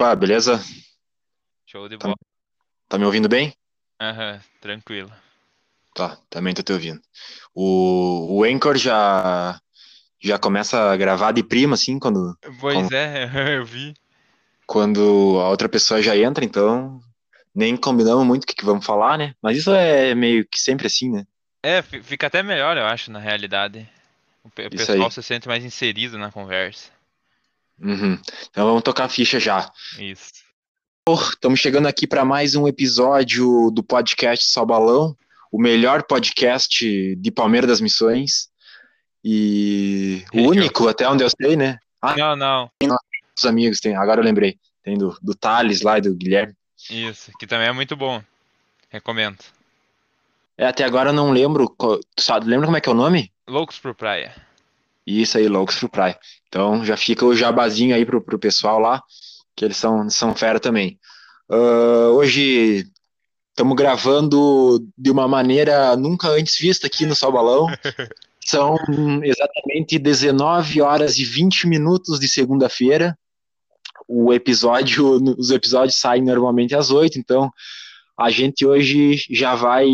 Opa, beleza? Show de Tá, bola. tá me ouvindo bem? Aham, tranquilo. Tá, também tô te ouvindo. O, o Anchor já, já começa a gravar de prima, assim, quando, Pois quando, é, eu vi. quando a outra pessoa já entra, então nem combinamos muito o que, que vamos falar, né? Mas isso é meio que sempre assim, né? É, fi- fica até melhor, eu acho, na realidade. O o pessoal se sente mais inserido na conversa. Uhum. Então vamos tocar a ficha já. Isso. Estamos chegando aqui para mais um episódio do podcast Salbalão, o melhor podcast de Palmeiras das Missões e o único, até onde eu sei, né? Ah, Não, não. os amigos tem, agora eu lembrei. Tem do, do Thales lá e do Guilherme. Isso, que também é muito bom. Recomendo. É, até agora eu não lembro. Tu sabe, lembra como é que é o nome? Loucos por Praia. Isso aí, Loucos pro Praia. Então já fica o jabazinho aí pro, pro pessoal lá, que eles são, são fera também. Ah, hoje estamos gravando de uma maneira nunca antes vista aqui no Salbalão. São exatamente 19 horas e 20 minutos de segunda-feira. O episódio, os episódios saem normalmente às 8, então a gente hoje já vai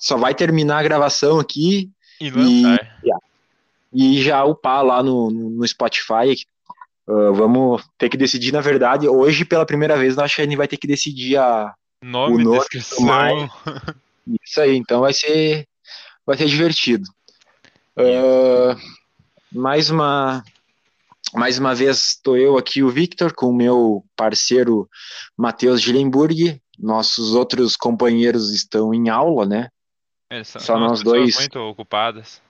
só vai terminar a gravação aqui E e, lançar. E já upar lá no, no Spotify. Ah, vamos ter que decidir, na verdade, hoje pela primeira vez, nós acho que a gente vai ter que decidir a, o Nome, nome do descrição. mais. Isso aí, então vai ser, vai ser divertido. Ah, mais uma, mais uma vez estou eu aqui, o Victor, com o meu parceiro Matheus Gilenburg. Nossos outros companheiros estão em aula, né? Eles são, Só nós dois, muito ocupadas.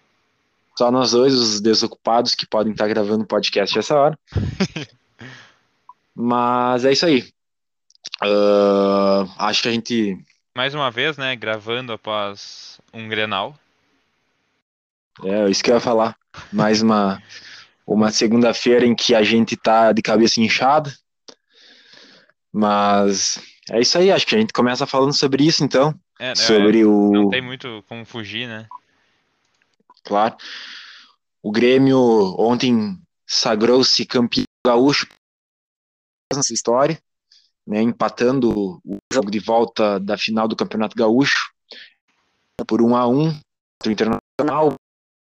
Só nós dois, os desocupados que podem estar gravando podcast essa hora. Mas é isso aí. Ah, acho que a gente. Mais uma vez, né, gravando após um Grenal. É isso que eu ia falar. Mais uma, uma segunda-feira em que a gente tá de cabeça inchada. Mas é isso aí, acho que a gente começa falando sobre isso então. É, é, Sobre não o. tem muito como fugir, né? Claro. O Grêmio ontem sagrou-se campeão gaúcho nessa história, né, empatando o jogo de volta da final do Campeonato Gaúcho por 1 a 1 o Internacional.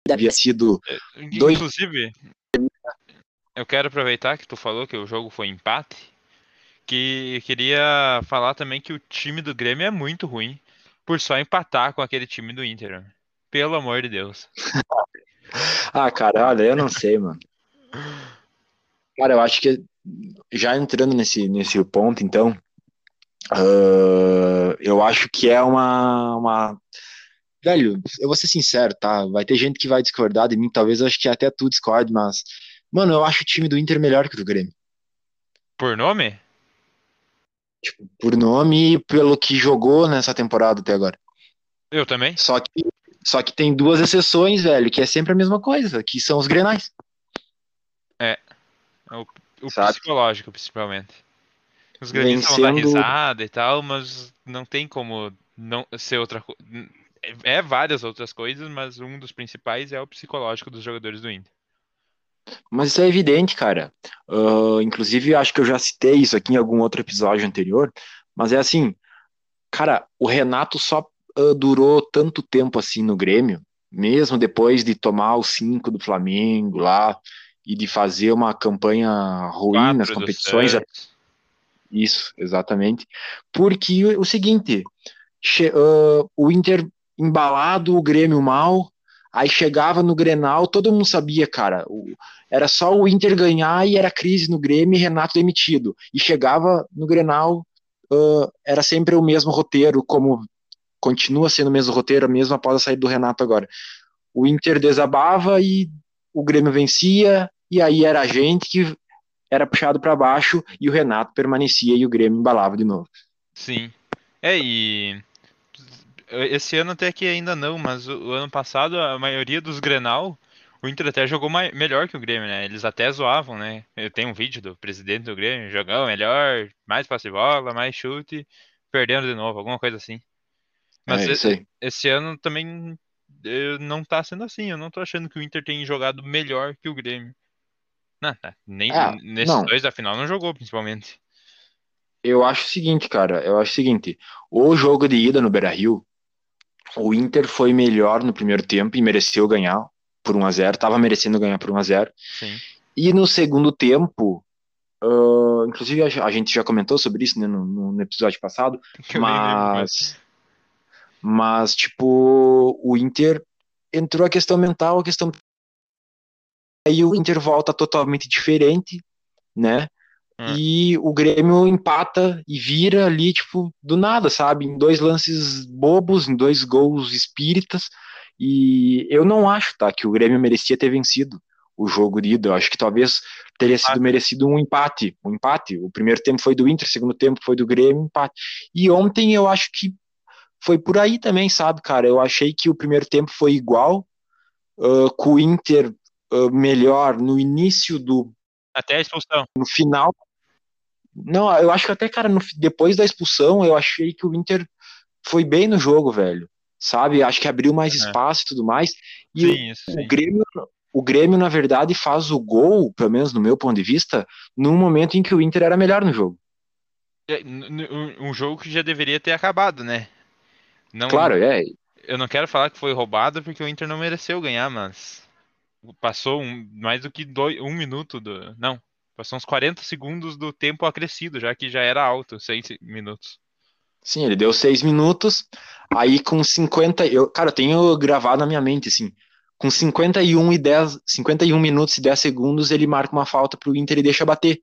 Havia sido É, dois. Inclusive, eu quero aproveitar que tu falou que o jogo foi empate, que eu queria falar também que o time do Grêmio é muito ruim por só empatar com aquele time do Inter. Pelo amor de Deus. Ah, cara, olha, eu não sei, mano. Cara, eu acho que já entrando nesse, nesse ponto, então, ah, eu acho que é uma, uma. Velho, eu vou ser sincero, tá? Vai ter gente que vai discordar de mim, talvez eu acho que até tu discorde, mas, mano, eu acho o time do Inter melhor que o do Grêmio. Por nome? Por nome e pelo que jogou nessa temporada até agora. Eu também. Só que, só que tem duas exceções, velho, que é sempre a mesma coisa, que são os Grenais, É, o, o sabe? psicológico, principalmente. Os gremistas vão dar Vencendo. risada e tal, mas não tem como não ser outra coisa. É várias outras coisas, mas um dos principais é o psicológico dos jogadores do Inter. Mas isso é evidente, cara. Ah, inclusive, acho que eu já citei isso aqui em algum outro episódio anterior, mas é assim, cara, o Renato só ah, durou tanto tempo assim no Grêmio, mesmo depois de tomar os cinco do Flamengo lá e de fazer uma campanha ruim nas Quatro do competições, isso, exatamente. Porque o, o seguinte, che- ah, o Inter embalado, o Grêmio mal, aí chegava no Grenal, todo mundo sabia, cara, o- era só o Inter ganhar e era crise no Grêmio e Renato demitido. E chegava no Grenal, ah, era sempre o mesmo roteiro, como continua sendo o mesmo roteiro, mesmo após a saída do Renato agora. O Inter desabava e o Grêmio vencia, e aí era a gente que era puxado para baixo e o Renato permanecia e o Grêmio embalava de novo. Sim. É, e esse ano até que ainda não, mas o, ano passado a maioria dos Grenal, o Inter até jogou melhor que o Grêmio, né? Eles até zoavam, né? Eu tenho um vídeo do presidente do Grêmio, jogando melhor, mais passe bola, mais chute, perdendo de novo, alguma coisa assim. Mas É e- aí. esse ano também eh, não tá sendo assim. Eu não tô achando que o Inter tem jogado melhor que o Grêmio. Não, tá. Nem, É, nesses não. dois da final não jogou, principalmente. Eu acho o seguinte, cara, eu acho o seguinte, o jogo de ida no Beira-Rio, o Inter foi melhor no primeiro tempo e mereceu ganhar por 1 a 0, tava merecendo ganhar por 1 a 0. Sim. E no segundo tempo, ah, inclusive a, gente já comentou sobre isso, né, no, no- episódio passado, mas mas tipo, o Inter entrou a questão mental, a questão aí o Inter volta totalmente diferente, né? Hum. E o Grêmio empata e vira ali, tipo, do nada, sabe? Em dois lances bobos, em dois gols espíritas. E eu não acho, tá, que o Grêmio merecia ter vencido o jogo de ida. Eu acho que talvez teria sido merecido um empate. Um empate. O primeiro tempo foi do Inter, o segundo tempo foi do Grêmio, empate. E ontem eu acho que foi por aí também, sabe, cara? Eu achei que o primeiro tempo foi igual, ah, com o Inter ah, melhor no início do Até a expulsão. no final. Não, eu acho que até, cara, no- depois da expulsão, eu achei que o Inter foi bem no jogo, velho. Sabe? Acho que abriu mais Uhum. espaço e tudo mais. E Sim, isso o, sim. o Grêmio, o Grêmio, na verdade, faz o gol, pelo menos no meu ponto de vista, num momento em que o Inter era melhor no jogo. É, um jogo que já deveria ter acabado, né? Não, Claro, é. eu não quero falar que foi roubado porque o Inter não mereceu ganhar, mas passou um- mais do que dois, um minuto do. Não, passou uns 40 segundos do tempo acrescido, já que já era alto, 6 minutos. Sim, ele deu seis minutos. Aí com 50. Eu, cara, eu tenho gravado na minha mente, assim. Com 51 e 10, 51 minutos e 10 segundos, ele marca uma falta pro Inter e deixa bater.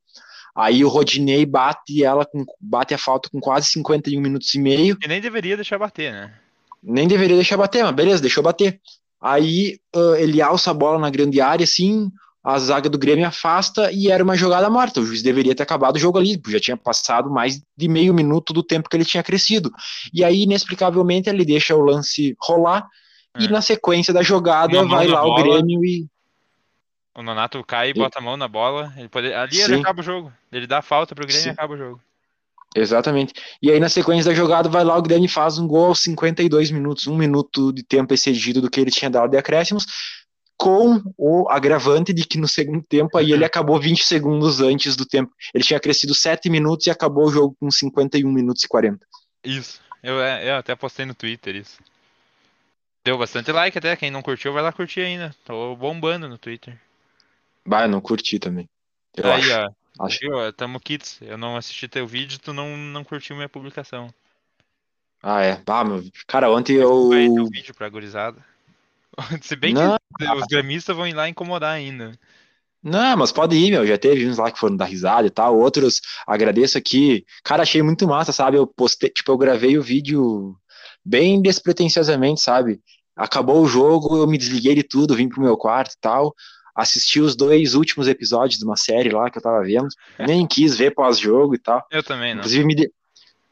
Aí o Rodinei bate ela com, bate a falta com quase 51 minutos e meio. E nem deveria deixar bater, né? Nem deveria deixar bater, mas beleza, deixou bater. Aí ah, ele alça a bola na grande área, assim, a zaga do Grêmio afasta e era uma jogada morta. O juiz deveria ter acabado o jogo ali, já tinha passado mais de meio minuto do tempo que ele tinha crescido. E aí, inexplicavelmente, ele deixa o lance rolar e É. na sequência da jogada Uma vai lá o. Grêmio e. O Nonato cai e bota a mão na bola. Ele pode... Ali Sim. ele acaba o jogo. Ele dá falta pro Grêmio Sim. e acaba o jogo. Exatamente. E aí, na sequência da jogada, vai lá o Grêmio e faz um gol aos 52 minutos, um minuto de tempo excedido do que ele tinha dado de acréscimos, com o agravante de que no segundo tempo aí ele acabou 20 segundos antes do tempo. Ele tinha crescido 7 minutos e acabou o jogo com 51 minutos e 40. Isso. Eu, é, eu até postei no Twitter isso. Deu bastante like até. Quem não curtiu vai lá curtir ainda. Tô bombando no Twitter. Bah, eu não curti também. Eu Aí, acho. ó. acho. Viu? Tamo kits. Eu não assisti teu vídeo, tu não, não curtiu minha publicação. Ah, é. Bah, meu... Cara, ontem eu. Vai teu vídeo pra gurizada. Se bem Não. que os gremistas vão ir lá incomodar ainda. Não, mas pode ir, meu. Já teve uns lá que foram dar risada e tal. Outros, agradeço aqui. Cara, achei muito massa, sabe? Eu postei, tipo, eu gravei o vídeo bem despretensiosamente, sabe? Acabou o jogo, eu me desliguei de tudo, vim pro meu quarto e tal. Assisti os dois últimos episódios de uma série lá que eu tava vendo. Nem quis ver pós-jogo e tal. Eu também, não. Inclusive, me de-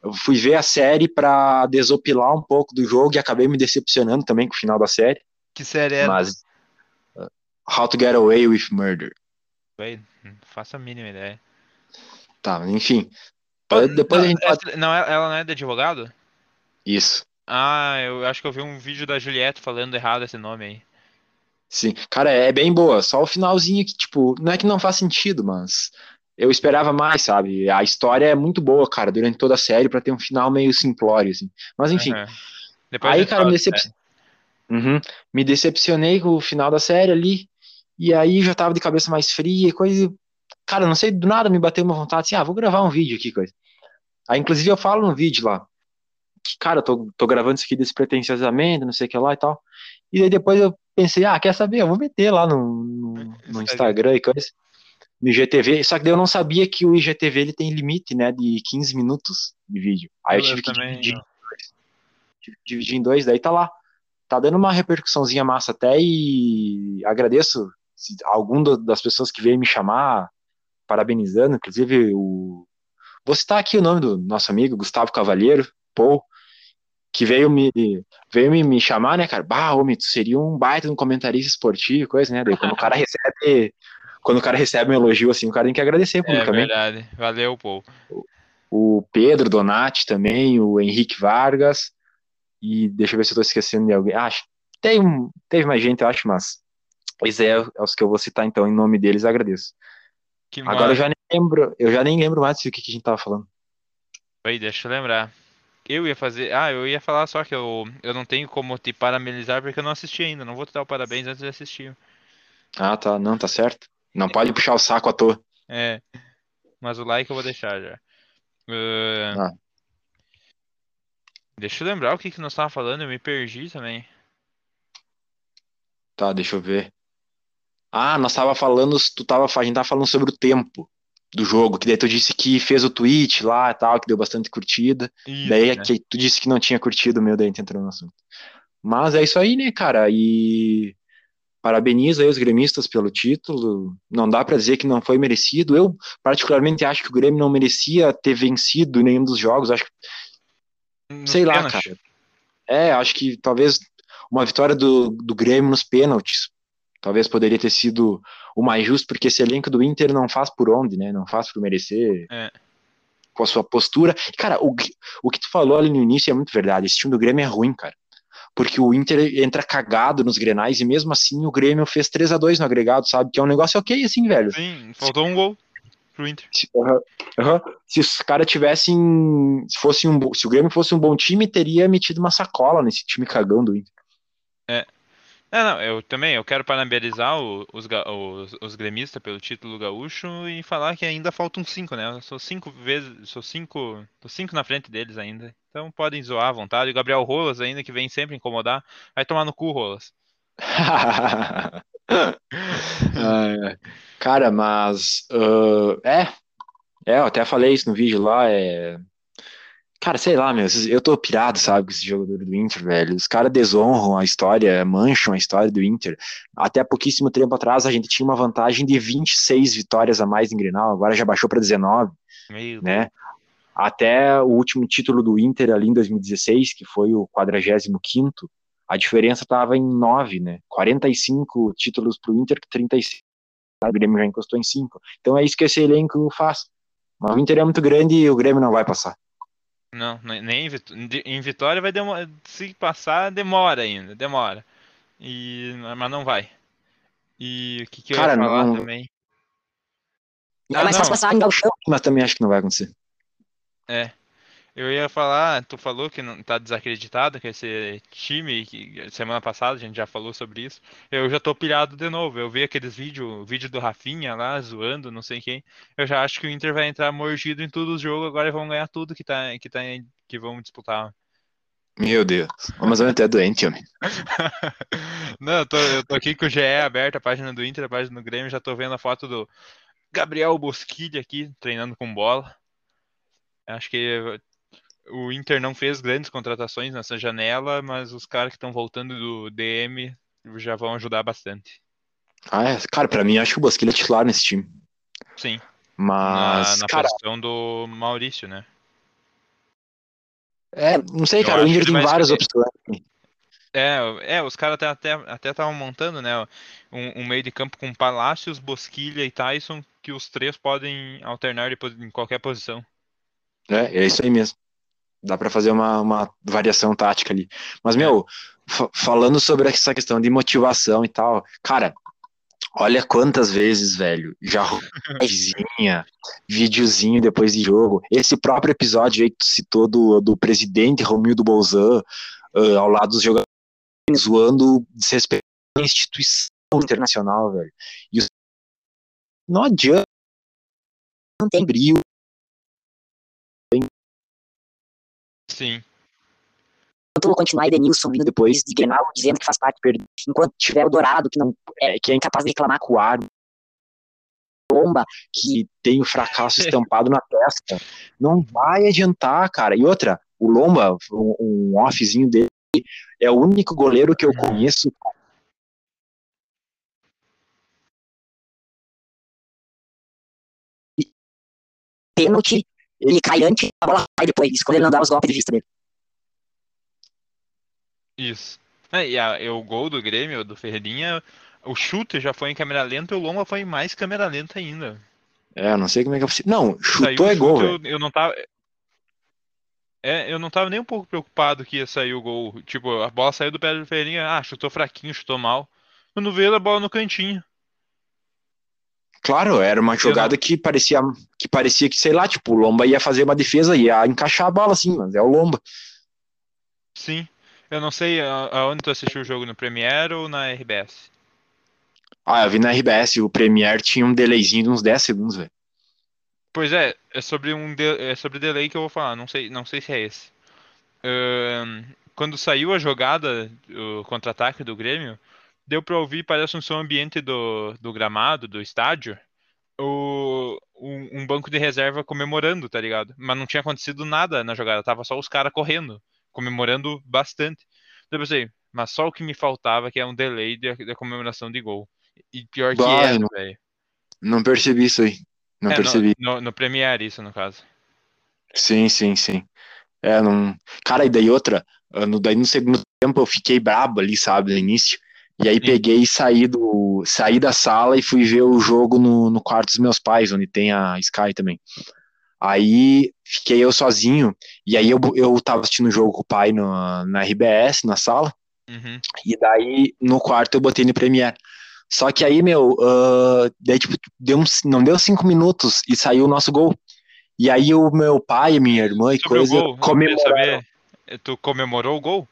eu fui ver a série pra desopilar um pouco do jogo e acabei me decepcionando também com o final da série. Que série era? Mas. uh, How to Get Away with Murder. Véi, não faço a mínima ideia. Tá, enfim. Depois não, a gente essa- não, ela não é de advogado? Isso. Ah, eu acho que eu vi um vídeo da Juliette falando errado esse nome aí. Sim. Cara, é bem boa. Só o finalzinho que, tipo, não é que não faz sentido, mas eu esperava mais, sabe? A história é muito boa, cara, durante toda a série, pra ter um final meio simplório, assim. Mas enfim. A Aí, cara, me, decep... Uhum. me decepcionei com o final da série ali. E aí já tava de cabeça mais fria e coisa. Cara, não sei, do nada me bateu uma vontade assim, ah, vou gravar um vídeo aqui, coisa. Aí, inclusive, eu falo no vídeo lá, que, cara, eu tô, tô gravando isso aqui despretensiosamente, não sei o que lá e tal. E aí depois eu pensei, ah, quer saber? Eu vou meter lá no, no, no Instagram e coisa. No IGTV, só que daí eu não sabia que o IGTV ele tem limite, né, de 15 minutos de vídeo. Aí eu, Eu tive que também, dividir, dividir em dois, daí tá lá. Tá dando uma repercussãozinha massa até e agradeço se algum das pessoas que veio me chamar, parabenizando, inclusive o. Vou citar aqui o nome do nosso amigo, Gustavo Cavalheiro, Paul, que veio me, veio me, me chamar, né, cara? Bah, homem, tu seria um baita um comentarista esportivo, coisa, né? Daí quando o cara recebe. Quando o cara recebe um elogio assim, o cara tem que agradecer É publicamente. verdade. Valeu, Paul. o Pedro Donati também, o Henrique Vargas, e deixa eu ver se eu tô esquecendo de alguém. Ah, acho tem teve mais gente, eu acho, mas pois é, é os que eu vou citar então, em nome deles, agradeço. Que Agora eu já nem lembro, eu já nem lembro mais do que, que a gente tava falando. Aí, deixa eu lembrar. Eu ia fazer. Ah, eu ia falar só que eu, eu não tenho como te parabenizar porque eu não assisti ainda. Não vou te dar o parabéns antes de assistir. Ah, tá. Não, tá certo. Não pode puxar o saco à toa. É. Mas o like eu vou deixar já. Uh, Ah. Deixa eu lembrar o que, que nós tava falando, eu me perdi também. Tá, deixa eu ver. Ah, nós tava falando, tu tava, a gente tava falando sobre o tempo do jogo, que daí tu disse que fez o tweet lá e tal, que deu bastante curtida. Isso, Daí é né? que tu disse que não tinha curtido o meu, daí a gente entrou no assunto. Mas é isso aí, né, cara? E parabenizo aí os gremistas pelo título. Não dá pra dizer que não foi merecido. Eu, particularmente, acho que o Grêmio não merecia ter vencido nenhum dos jogos. Acho que, sei lá, cara. É, acho que talvez uma vitória do, do Grêmio nos pênaltis. Talvez poderia ter sido o mais justo, porque esse elenco do Inter não faz por onde, né? Não faz por merecer É. com a sua postura. Cara, o, que- o que tu falou ali no início é muito verdade. Esse time do Grêmio é ruim, cara. Porque o Inter entra cagado nos grenais e mesmo assim o Grêmio fez 3 a 2 no agregado, sabe? Que é um negócio ok, assim, velho. Sim, faltou um gol pro Inter. Se. Se os caras tivessem. Se, fosse um, se o Grêmio fosse um bom time, teria metido uma sacola nesse time cagão do Inter. É, não, eu também, eu quero parabenizar os, os, os gremistas pelo título gaúcho e falar que ainda faltam cinco, né? Eu sou cinco vezes, sou cinco, tô cinco na frente deles ainda. Então podem zoar à vontade. O Gabriel Rolas ainda, que vem sempre incomodar, vai tomar no cu, Rolas. Cara, mas. ah, é. É, eu até falei isso no vídeo lá. É. Cara, sei lá, meu. Eu tô pirado, sabe, com esse jogador do Inter, velho. Os caras desonram a história, mancham a história do Inter. Até pouquíssimo tempo atrás a gente tinha uma vantagem de 26 vitórias a mais em Grenal, agora já baixou pra 19, Meio né? Até o último título do Inter ali em 2016, que foi o 45º, a diferença estava em 9, né? 45 títulos pro Inter, 35. O Grêmio já encostou em 5. Então é isso que esse elenco faz. Mas o Inter é muito grande e o Grêmio não vai passar. Não, nem em Vitória vai demorar. Se passar, demora ainda, demora. E, mas não vai. E o que, que eu Cara, ia falar não- também? É Ah, mais fácil não. passar em Galchão. Mas também acho que não vai acontecer. É. Eu ia falar, tu falou que não tá desacreditado que esse time, que semana passada a gente já falou sobre isso. Eu já tô pilhado de novo. Eu vi aqueles vídeos, o vídeo do Rafinha lá zoando, não sei quem. Eu já acho que o Inter vai entrar mordido em todos os jogos, agora vão ganhar tudo que tá que tá que vão disputar. Meu Deus. Mas eu até doente, homem. Não, eu tô, eu tô aqui com o GE aberto, a página do Inter, a página do Grêmio, já tô vendo a foto do Gabriel Bosquilha aqui, treinando com bola. Acho que o Inter não fez grandes contratações nessa janela, mas os caras que estão voltando do DM já vão ajudar bastante. Ah, é. Cara, pra mim, acho que o Bosquilha é titular nesse time. Sim, Mas, na, na cara, posição do Maurício, né? é, não sei, Eu cara, o Inter que tem várias escolher. opções. É, é, os caras até até até estavam montando, né, um, um meio de campo com Palácios, Bosquilha e Tyson, que os três podem alternar de posi- em qualquer posição. É, é isso aí mesmo. Dá pra fazer uma, uma variação tática ali. Mas, meu, fa- falando sobre essa questão de motivação e tal, cara, olha quantas vezes, velho, já rolou livezinha, videozinho depois de jogo. Esse próprio episódio aí que tu citou do, do presidente Romildo Bolzan, ah, ao lado dos jogadores, zoando, desrespeitando a instituição internacional, velho. E os... não adianta, Não tem brilho. Sim. Enquanto continuar Edenilson vindo depois de Grenal dizendo que faz parte, Perder. enquanto tiver o Dourado, que não É, que é incapaz de reclamar com com o ar, bomba, que tem o fracasso estampado na testa. Não vai adiantar, cara. E outra, o Lomba, um, um offzinho dele, é o único goleiro que eu conheço. pênalti, ele cai antes, a bola sai depois. Isso quando ele não dá os golpes de vista dele. Isso. É, e, a- e o gol do Grêmio, do Ferreirinha, o chute já foi em câmera lenta e o Lomba foi em mais câmera lenta ainda. É, eu não sei como é que é possível. Não, chutou é gol, eu, eu não tava. É, eu não tava nem um pouco preocupado que ia sair o gol. Tipo, a bola saiu do pé do Ferreirinha, ah, chutou fraquinho, chutou mal. Quando veio a bola no cantinho. Claro, era uma jogada que parecia que parecia que, sei lá, tipo, o Lomba ia fazer uma defesa, ia encaixar a bola assim, mas é o Lomba. Sim. Eu não sei aonde tu assistiu o jogo, no Premiere ou na RBS? Ah, eu vi na RBS, o Premiere tinha um delayzinho de uns 10 segundos, velho. Pois é, é sobre um de- é sobre delay que eu vou falar, não sei, não sei se é esse. Ahn, quando saiu a jogada, o contra-ataque do Grêmio, deu pra ouvir, parece um som ambiente do, do gramado, do estádio, o, um, um banco de reserva comemorando, tá ligado? Mas não tinha acontecido nada na jogada, tava só os caras correndo, comemorando bastante. Então eu pensei, mas só o que me faltava que é um delay da, comemoração de gol. E pior que era, não- velho. Não percebi isso aí. Não É, no- percebi. no, no Premiere, isso, no caso. Sim, sim, sim. É, não. Cara, e daí outra, ah, no, daí no segundo tempo eu fiquei brabo ali, sabe, no início. E aí Sim. peguei e saí do, saí da sala e fui ver o jogo no, no quarto dos meus pais, onde tem a Sky também. Aí fiquei eu sozinho, e aí eu, eu tava assistindo o jogo com o pai no, na RBS, na sala, Uhum. e daí no quarto eu botei no Premiere. Só que aí, meu, ah, daí, tipo, deu uns, não deu cinco minutos e saiu o nosso gol. E aí o meu pai, minha irmã e Sobre coisa comemoraram. tu comemorou o gol?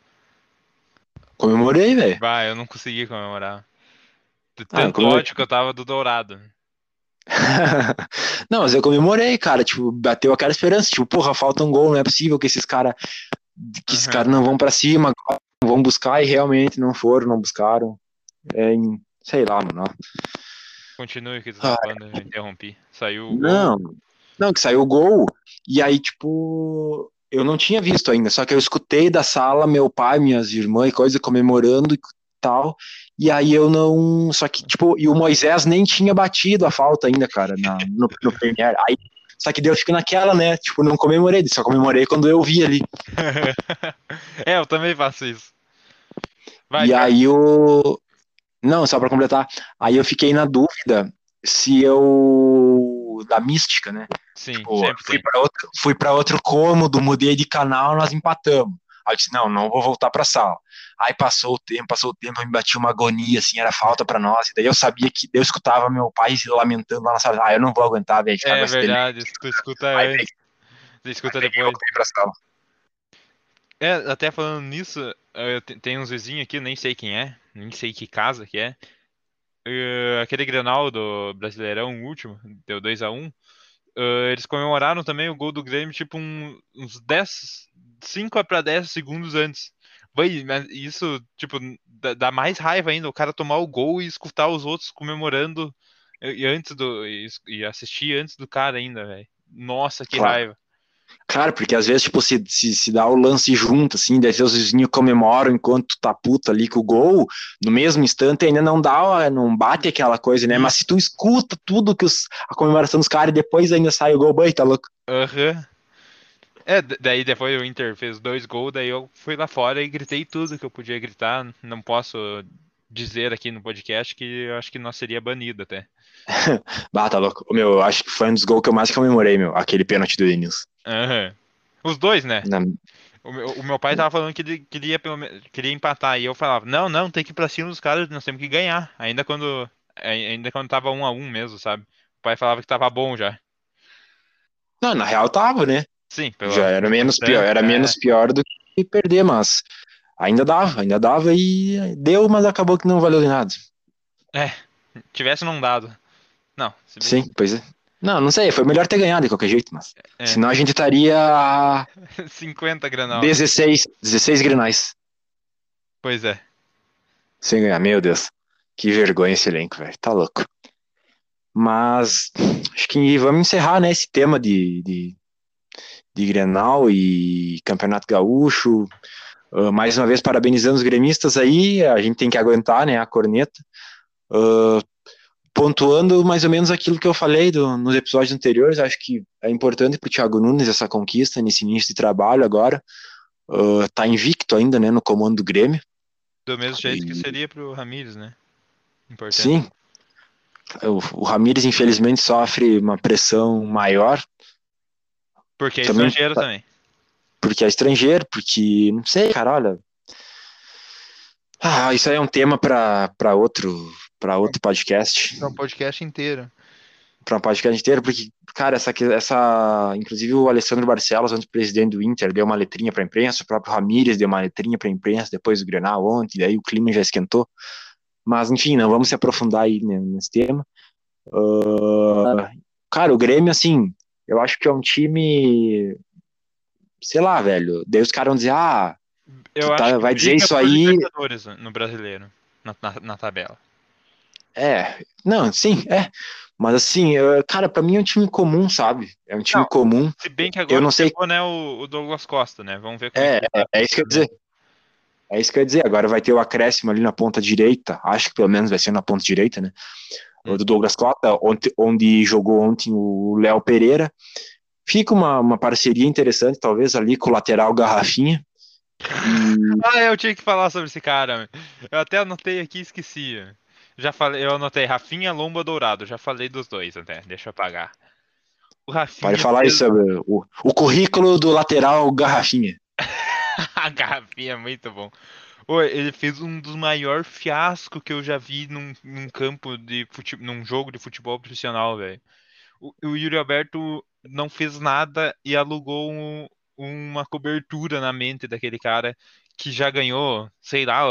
Comemorei, velho. Vai, eu não consegui comemorar. De Ah, tanto comemorei. ódio que eu tava do Dourado. Não, mas eu comemorei, cara. Tipo, bateu aquela esperança. Tipo, porra, falta um gol, não é possível que esses caras que esses caras não vão pra cima, vão buscar e realmente não foram, não buscaram. É, em- sei lá, mano. Continue que tu tá Ah, falando, eu interrompi. Saiu. Não, não, que saiu o gol, e aí, tipo, eu não tinha visto ainda, só que eu escutei da sala meu pai, minhas irmãs e coisa comemorando e tal, e aí eu não. Só que, tipo, e o Moisés nem tinha batido a falta ainda, cara, na, no, no Premier. Aí, só que daí eu fico naquela, né? Tipo, não comemorei, só comemorei quando eu vi ali. é, eu também faço isso. Vai, e cara. aí eu. Não, só pra completar. Aí eu fiquei na dúvida se eu. Da mística, né? Sim, Tipo, fui para outro, fui para outro cômodo, mudei de canal, nós empatamos. Aí eu disse, não, não vou voltar pra sala. Aí passou o tempo, passou o tempo, eu me bati uma agonia, assim, era falta pra nós. E daí eu sabia que eu escutava meu pai se lamentando lá na sala. Ah, eu não vou aguentar, velho. É verdade, tu escuta Aí antes, tu escuta e depois. pra sala. É, até falando nisso, te- tem uns vizinhos aqui, nem sei quem é, nem sei que casa que é. Eh, aquele Grenal do Brasileirão, último, deu 2x1. eles comemoraram também o gol do Grêmio, tipo, um- uns 10, 5 para 10 segundos antes. Vai, isso, tipo, dá, dá mais raiva ainda, o cara tomar o gol e escutar os outros comemorando e, e antes do, e, e assistir antes do cara ainda, velho. Nossa, que Claro. raiva. Claro, porque às vezes, tipo, se, se, se dá o lance junto, assim, daí seus vizinhos comemoram enquanto tu tá puto ali com o gol, no mesmo instante ainda não dá, não bate aquela coisa, né? Mas se tu escuta tudo que os, a comemoração dos caras e depois ainda sai o gol, bem, tá louco? Aham. É, d- daí depois o Inter fez dois gols, daí eu fui lá fora e gritei tudo que eu podia gritar. Não posso dizer aqui no podcast que eu acho que nós seria banido até. Bah, tá louco. Meu, eu acho que foi um dos gols que eu mais comemorei, meu, aquele pênalti do Denilson. Aham. Os dois, né? Na- O meu, o meu pai tava falando que ele queria, pelo queria empatar, e eu falava, não, não, tem que ir pra cima dos caras, nós temos que ganhar. Ainda quando, ai- ainda quando tava um a um mesmo, sabe? O pai falava que tava bom já. Não, na real tava, né? Sim, pela Já era menos pior, era é. menos pior do que perder, mas ainda dava, ainda dava e deu, mas acabou que não valeu de nada. Tivesse não dado. Não, bem- Sim, pois é. Não, não sei, foi melhor ter ganhado de qualquer jeito, mas É. senão a gente estaria a 50 granal. 16, 16 grenais Pois é. sem ganhar. Meu Deus, que vergonha esse elenco, velho, tá louco. Mas acho que vamos encerrar, né, esse tema de, de, de Grenal e Campeonato Gaúcho. Ah, mais uma vez, parabenizando os gremistas aí, a gente tem que aguentar, né, a corneta. Ah, pontuando mais ou menos aquilo que eu falei do- nos episódios anteriores, acho que é importante para o Thiago Nunes essa conquista nesse início de trabalho agora. Tá invicto ainda, né, no comando do Grêmio. Do mesmo jeito que E- seria pro Ramires, né? Importante. Sim. O, o Ramires, infelizmente, sofre uma pressão maior, Porque é Também estrangeiro tá- também. Porque é estrangeiro, porque, não sei, cara, olha. Ah, isso aí é um tema para outro, para outro podcast. É um podcast inteiro. para um podcast inteiro, porque, cara, essa, essa. Inclusive o Alessandro Barcelos, antes presidente do Inter, deu uma letrinha para a imprensa, o próprio Ramírez deu uma letrinha para a imprensa depois do Grenal ontem, daí o clima já esquentou. Mas, enfim, não vamos se aprofundar aí nesse tema. Uh, cara, o Grêmio, assim, eu acho que é um time. Sei lá, velho. Daí os caras vão dizer, ah, Eu tá- acho que vai dizer isso por aí- Libertadores no brasileiro, na, na, na tabela. é. Não, sim, é. Mas, assim, uh, cara, pra mim é um time comum, sabe? É um time Não. comum. Se bem que agora não sei- chegou, né, o, Douglas Costa, né? Vamos ver como É, tá. é, é isso que eu ia dizer. É isso que eu ia dizer. Agora vai ter o acréscimo ali na ponta direita. Acho que pelo menos vai ser na ponta direita, né? O do Douglas Costa, onde, onde jogou ontem o Léo Pereira. Fica uma, uma parceria interessante, talvez, ali com o lateral Garrafinha. E, Ah, eu tinha que falar sobre esse cara. Eu até anotei aqui e esqueci. Já falei, eu anotei Rafinha Lomba Dourado. Já falei dos dois até. Deixa eu apagar. O Rafinha. pode falar fez- isso o, o currículo do lateral Garrafinha. A garrafinha é muito bom. Ele fez um dos maiores fiascos que eu já vi num, num campo de futebol, num jogo de futebol profissional, velho. O, Yuri Alberto não fez nada e alugou um- uma cobertura na mente daquele cara que já ganhou, sei lá,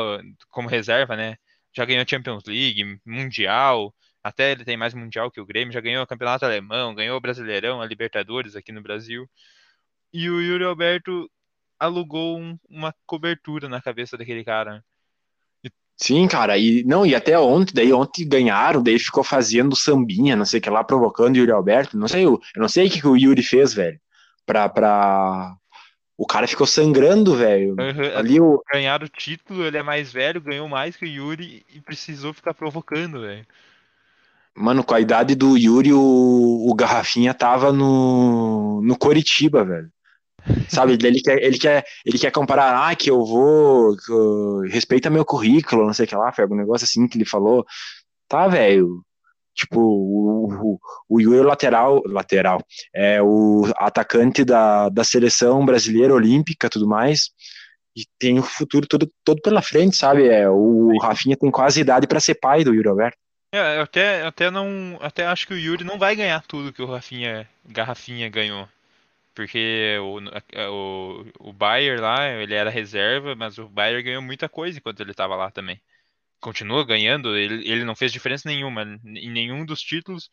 como reserva, né? Já ganhou Champions League, Mundial, até ele tem mais Mundial que o Grêmio, já ganhou o Campeonato Alemão, ganhou o Brasileirão, a Libertadores aqui no Brasil. E o Yuri Alberto alugou um- uma cobertura na cabeça daquele cara. Sim, cara, e não, e até ontem, daí ontem ganharam, daí ficou fazendo sambinha, não sei o que lá, provocando o Yuri Alberto. Não sei, eu, eu não sei o que, que o Yuri fez, velho. Pra, pra... O cara ficou sangrando, velho. Aham, Ali o. Ganharam o título, ele é mais velho, ganhou mais que o Yuri e precisou ficar provocando, velho. Mano, com a idade do Yuri, o, o Garrafinha tava no, no Coritiba, velho. Sabe, ele quer, ele quer, ele quer comparar, ah, que eu vou, que eu- respeita meu currículo, não sei o que lá, foi algum negócio assim que ele falou. Tá, velho. Tipo, o, o, o é lateral, lateral, é o atacante da, da seleção brasileira olímpica tudo mais, e tem o futuro todo, todo pela frente, sabe? É, o Rafinha tem quase idade pra ser pai do Yuri Alberto. É, eu até, até não. Até acho que o Yuri não vai ganhar tudo que o Rafinha, Garrafinha ganhou. Porque o, o, o Bayer lá, ele era reserva, mas o Bayer ganhou muita coisa enquanto ele estava lá também. Continua ganhando, ele, ele não fez diferença nenhuma em nenhum dos títulos,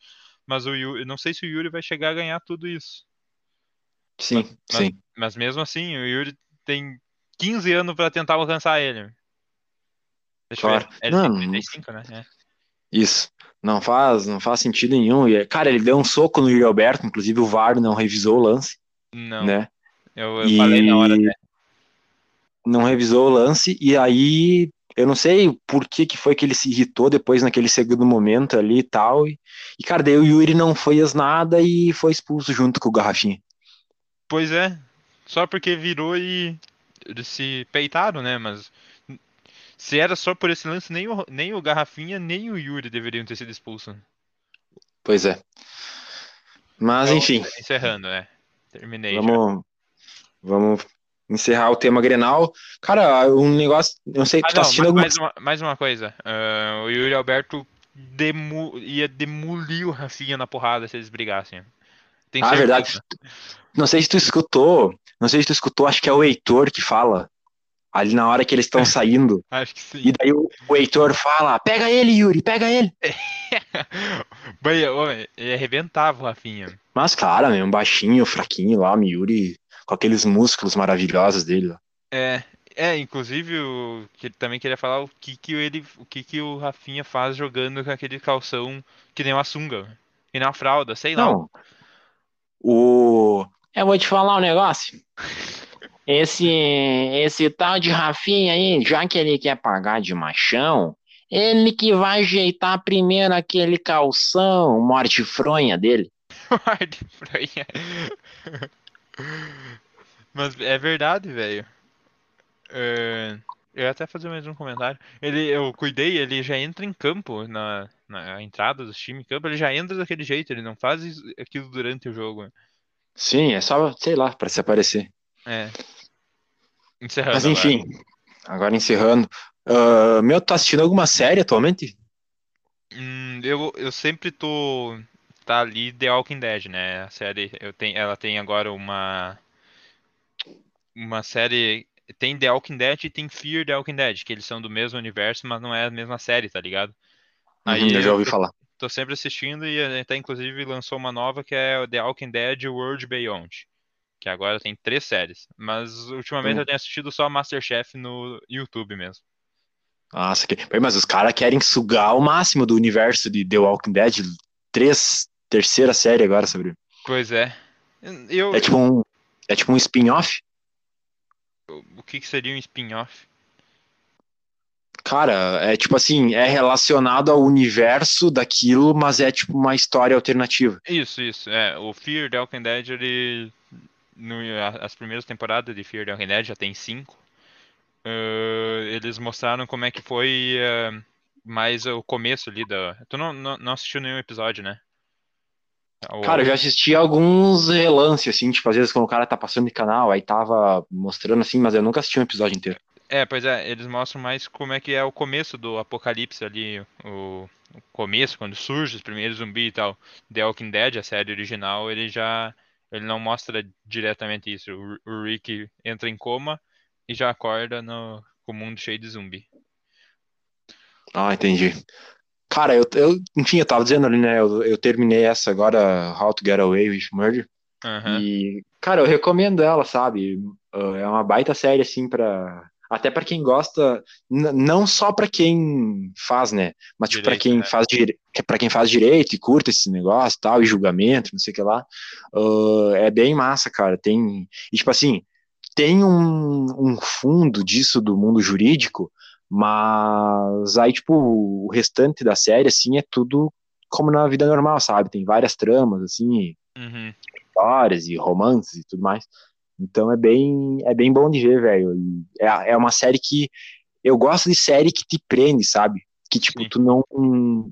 mas o Yuri, eu não sei se o Yuri vai chegar a ganhar tudo isso. Sim, Mas, sim. mas mesmo assim, o Yuri tem 15 anos para tentar alcançar ele. Deixa eu ver. Claro. Tem Não, 35, né? É. Isso. Não faz, não faz sentido nenhum. E, cara, ele deu um soco no Yuri Alberto, inclusive o VAR não revisou o lance, Não, né? eu, eu E- falei na hora até. Não revisou o lance, e aí eu não sei por que, que foi que ele se irritou depois naquele segundo momento ali e tal. E, e, cara, daí o Yuri não fez nada e foi expulso junto com o Garrafinha. Pois é, só porque virou e eles se peitaram, né? Mas se era só por esse lance, nem o, nem o Garrafinha, nem o Yuri deveriam ter sido expulsos. Pois é. Mas, Então, enfim, Encerrando, né? Terminei vamos, vamos encerrar o tema Grenal. Cara, um negócio, não sei, Ah, tu tá assistindo ma- alguma mais, uma, mais uma coisa. ah, o Yuri Alberto ia demolir o Rafinha na porrada se eles brigassem. Tem Ah, certeza. verdade. Não sei se tu escutou, não sei se tu escutou, acho que é o Heitor que fala, ali na hora que eles estão saindo, Acho que sim. e daí o, o Heitor fala, pega ele, Yuri, pega ele. Bem, homem, ele arrebentava o Rafinha. Mas, cara, mesmo, baixinho, fraquinho lá, o Yuri, com aqueles músculos maravilhosos dele. lá. É, é, inclusive o que ele também queria falar o que que ele, o que que o Rafinha faz jogando com aquele calção que nem uma sunga, que nem uma fralda, sei lá. Não, o... Eu vou te falar um negócio. Esse, esse tal de Rafinha aí, já que ele quer pagar de machão, ele que vai ajeitar primeiro aquele calção morte fronha dele. Guarde fronha. Mas é verdade, velho. É, Eu ia até fazer mais um comentário. Ele, eu cuidei, ele já entra em campo na, na entrada do time em campo, ele já entra daquele jeito, ele não faz aquilo durante o jogo. Sim, é só, sei lá, pra se aparecer. É. Encerrando. Mas agora. enfim, agora encerrando. Ah, meu, tá assistindo alguma série atualmente? Hum, eu, eu sempre tô tá ali The Walking Dead, né? A série, eu tenho, ela tem agora uma uma série tem The Walking Dead e tem Fear The Walking Dead, que eles são do mesmo universo, mas não é a mesma série, tá ligado? Aí Uhum, eu já ouvi tô, falar. tô sempre assistindo e até inclusive lançou uma nova que é The Walking Dead World Beyond, que agora tem três séries. Mas ultimamente Hum. eu tenho assistido só Masterchef no YouTube mesmo. Nossa, que... Mas os caras querem sugar o máximo do universo de The Walking Dead. Três, terceira série agora sobre. Pois é. Eu, É tipo um, é tipo um spin-off. o que que seria um spin-off? Cara, é tipo assim, é relacionado ao universo daquilo, mas é tipo uma história alternativa. Isso, isso. É, o Fear The Walking Dead, ele. No, as primeiras temporadas de Fear The Walking Dead já tem cinco. eh, eles mostraram como é que foi eh, mais o começo ali da. Tu não, não, não assistiu nenhum episódio, né? O- Cara, eu já assisti alguns relances, assim, tipo, às vezes quando o cara tá passando de canal, aí tava mostrando assim, mas eu nunca assisti um episódio inteiro. É, pois é, eles mostram mais como é que é o começo do apocalipse ali, o, o começo, quando surge os primeiros zumbis e tal. The Walking Dead, a série original, ele já ele não mostra diretamente isso. O, o Rick entra em coma e já acorda no com o mundo cheio de zumbi. Ah, entendi. Cara, eu, eu enfim, eu tava dizendo ali, né, eu, eu terminei essa agora, How to Get Away with Murder, Aham. e, cara, eu recomendo ela, sabe? Uh, É uma baita série, assim, pra... Até pra quem gosta, não só pra quem faz, né? Mas tipo, Direito, quem né? faz para quem faz direito e curta esse negócio e tal, e julgamento, não sei o que lá. Uh, é bem massa, cara. Tem. E tipo assim, tem um, um fundo disso do mundo jurídico, mas aí, tipo, o restante da série, assim, é tudo como na vida normal, sabe? Tem várias tramas, assim, Uhum. histórias e romances e tudo mais. Então é bem, é bem bom de ver, velho. É, é uma série que eu gosto de série que te prende, sabe? Que tipo Sim. tu não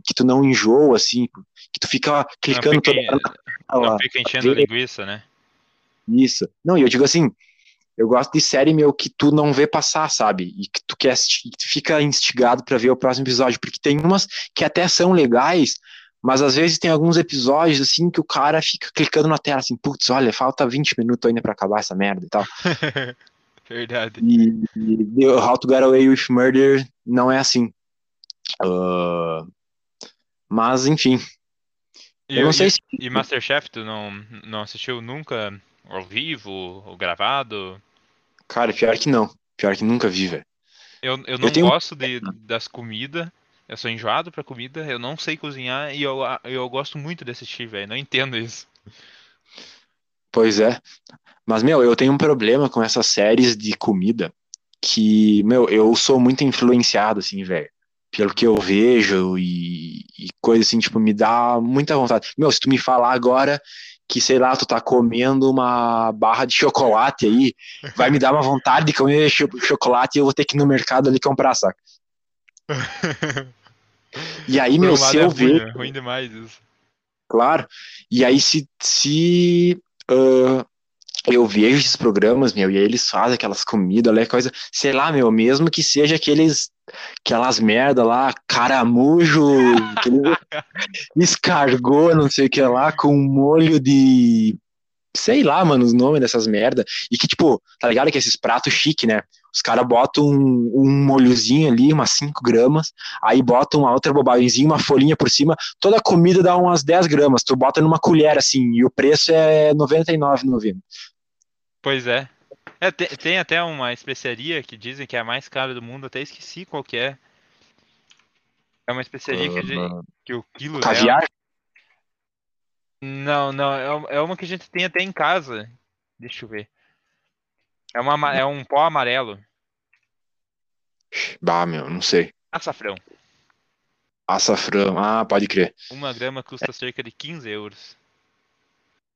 que tu não enjoa assim, que tu fica Não clicando fica, toda hora não tela. fica enchendo a linguiça, né? Isso. Não, e eu digo assim, eu gosto de série meu que tu não vê passar, sabe? E que tu quer assistir, que tu fica instigado pra ver o próximo episódio, porque tem umas que até são legais, mas às vezes tem alguns episódios assim que o cara fica clicando na tela assim, putz, olha, falta 20 minutos ainda pra acabar essa merda e tal. Verdade. E, e How to Get Away with Murder não é assim. Ah, mas enfim, E, eu não e- sei se e Masterchef, tu não, não assistiu nunca ao vivo ou gravado? cara, pior que não, pior que nunca vi, velho. Eu, eu não tenho- gosto de, das comidas. Eu sou enjoado pra comida. Eu não sei cozinhar e eu, eu gosto muito de assistir, velho. Não entendo isso. Pois é. Mas, meu, eu tenho um problema com essas séries de comida que, meu, eu sou muito influenciado, assim, velho. Pelo que eu vejo e, e coisa assim, tipo, me dá muita vontade. Meu, se tu me falar agora que, sei lá, tu tá comendo uma barra de chocolate aí, vai me dar uma vontade de comer cho- chocolate e eu vou ter que ir no mercado ali comprar, saca? E aí, meu, se é eu ruim, ver é ruim demais isso. Claro. E aí, se, se ah, eu vejo esses programas, meu, e aí eles fazem aquelas comidas lá, coisa, sei lá, meu, mesmo que seja aqueles, aquelas merda lá, caramujo, aquele escargot, não sei o que lá, com molho de. Sei lá, mano, os nomes dessas merda. E que, tipo, tá ligado que esses pratos chique, né? Os caras botam um, um molhozinho ali, umas 5 gramas, aí botam uma outra bobagemzinha, uma folhinha por cima, toda a comida dá umas 10 gramas, tu bota numa colher assim, e o preço é R$ 99,90. Pois é. É, tem, tem até uma especiaria que dizem que é a mais cara do mundo. Até esqueci qual que é. É uma especiaria que, gente- que o quilo dela- Caviar? Não, não, é uma- é uma que a gente tem até em casa. Deixa eu ver. É, uma, é um pó amarelo. Bah, meu, não sei. Açafrão. Açafrão, ah, pode crer. Uma grama custa cerca de 15 euros.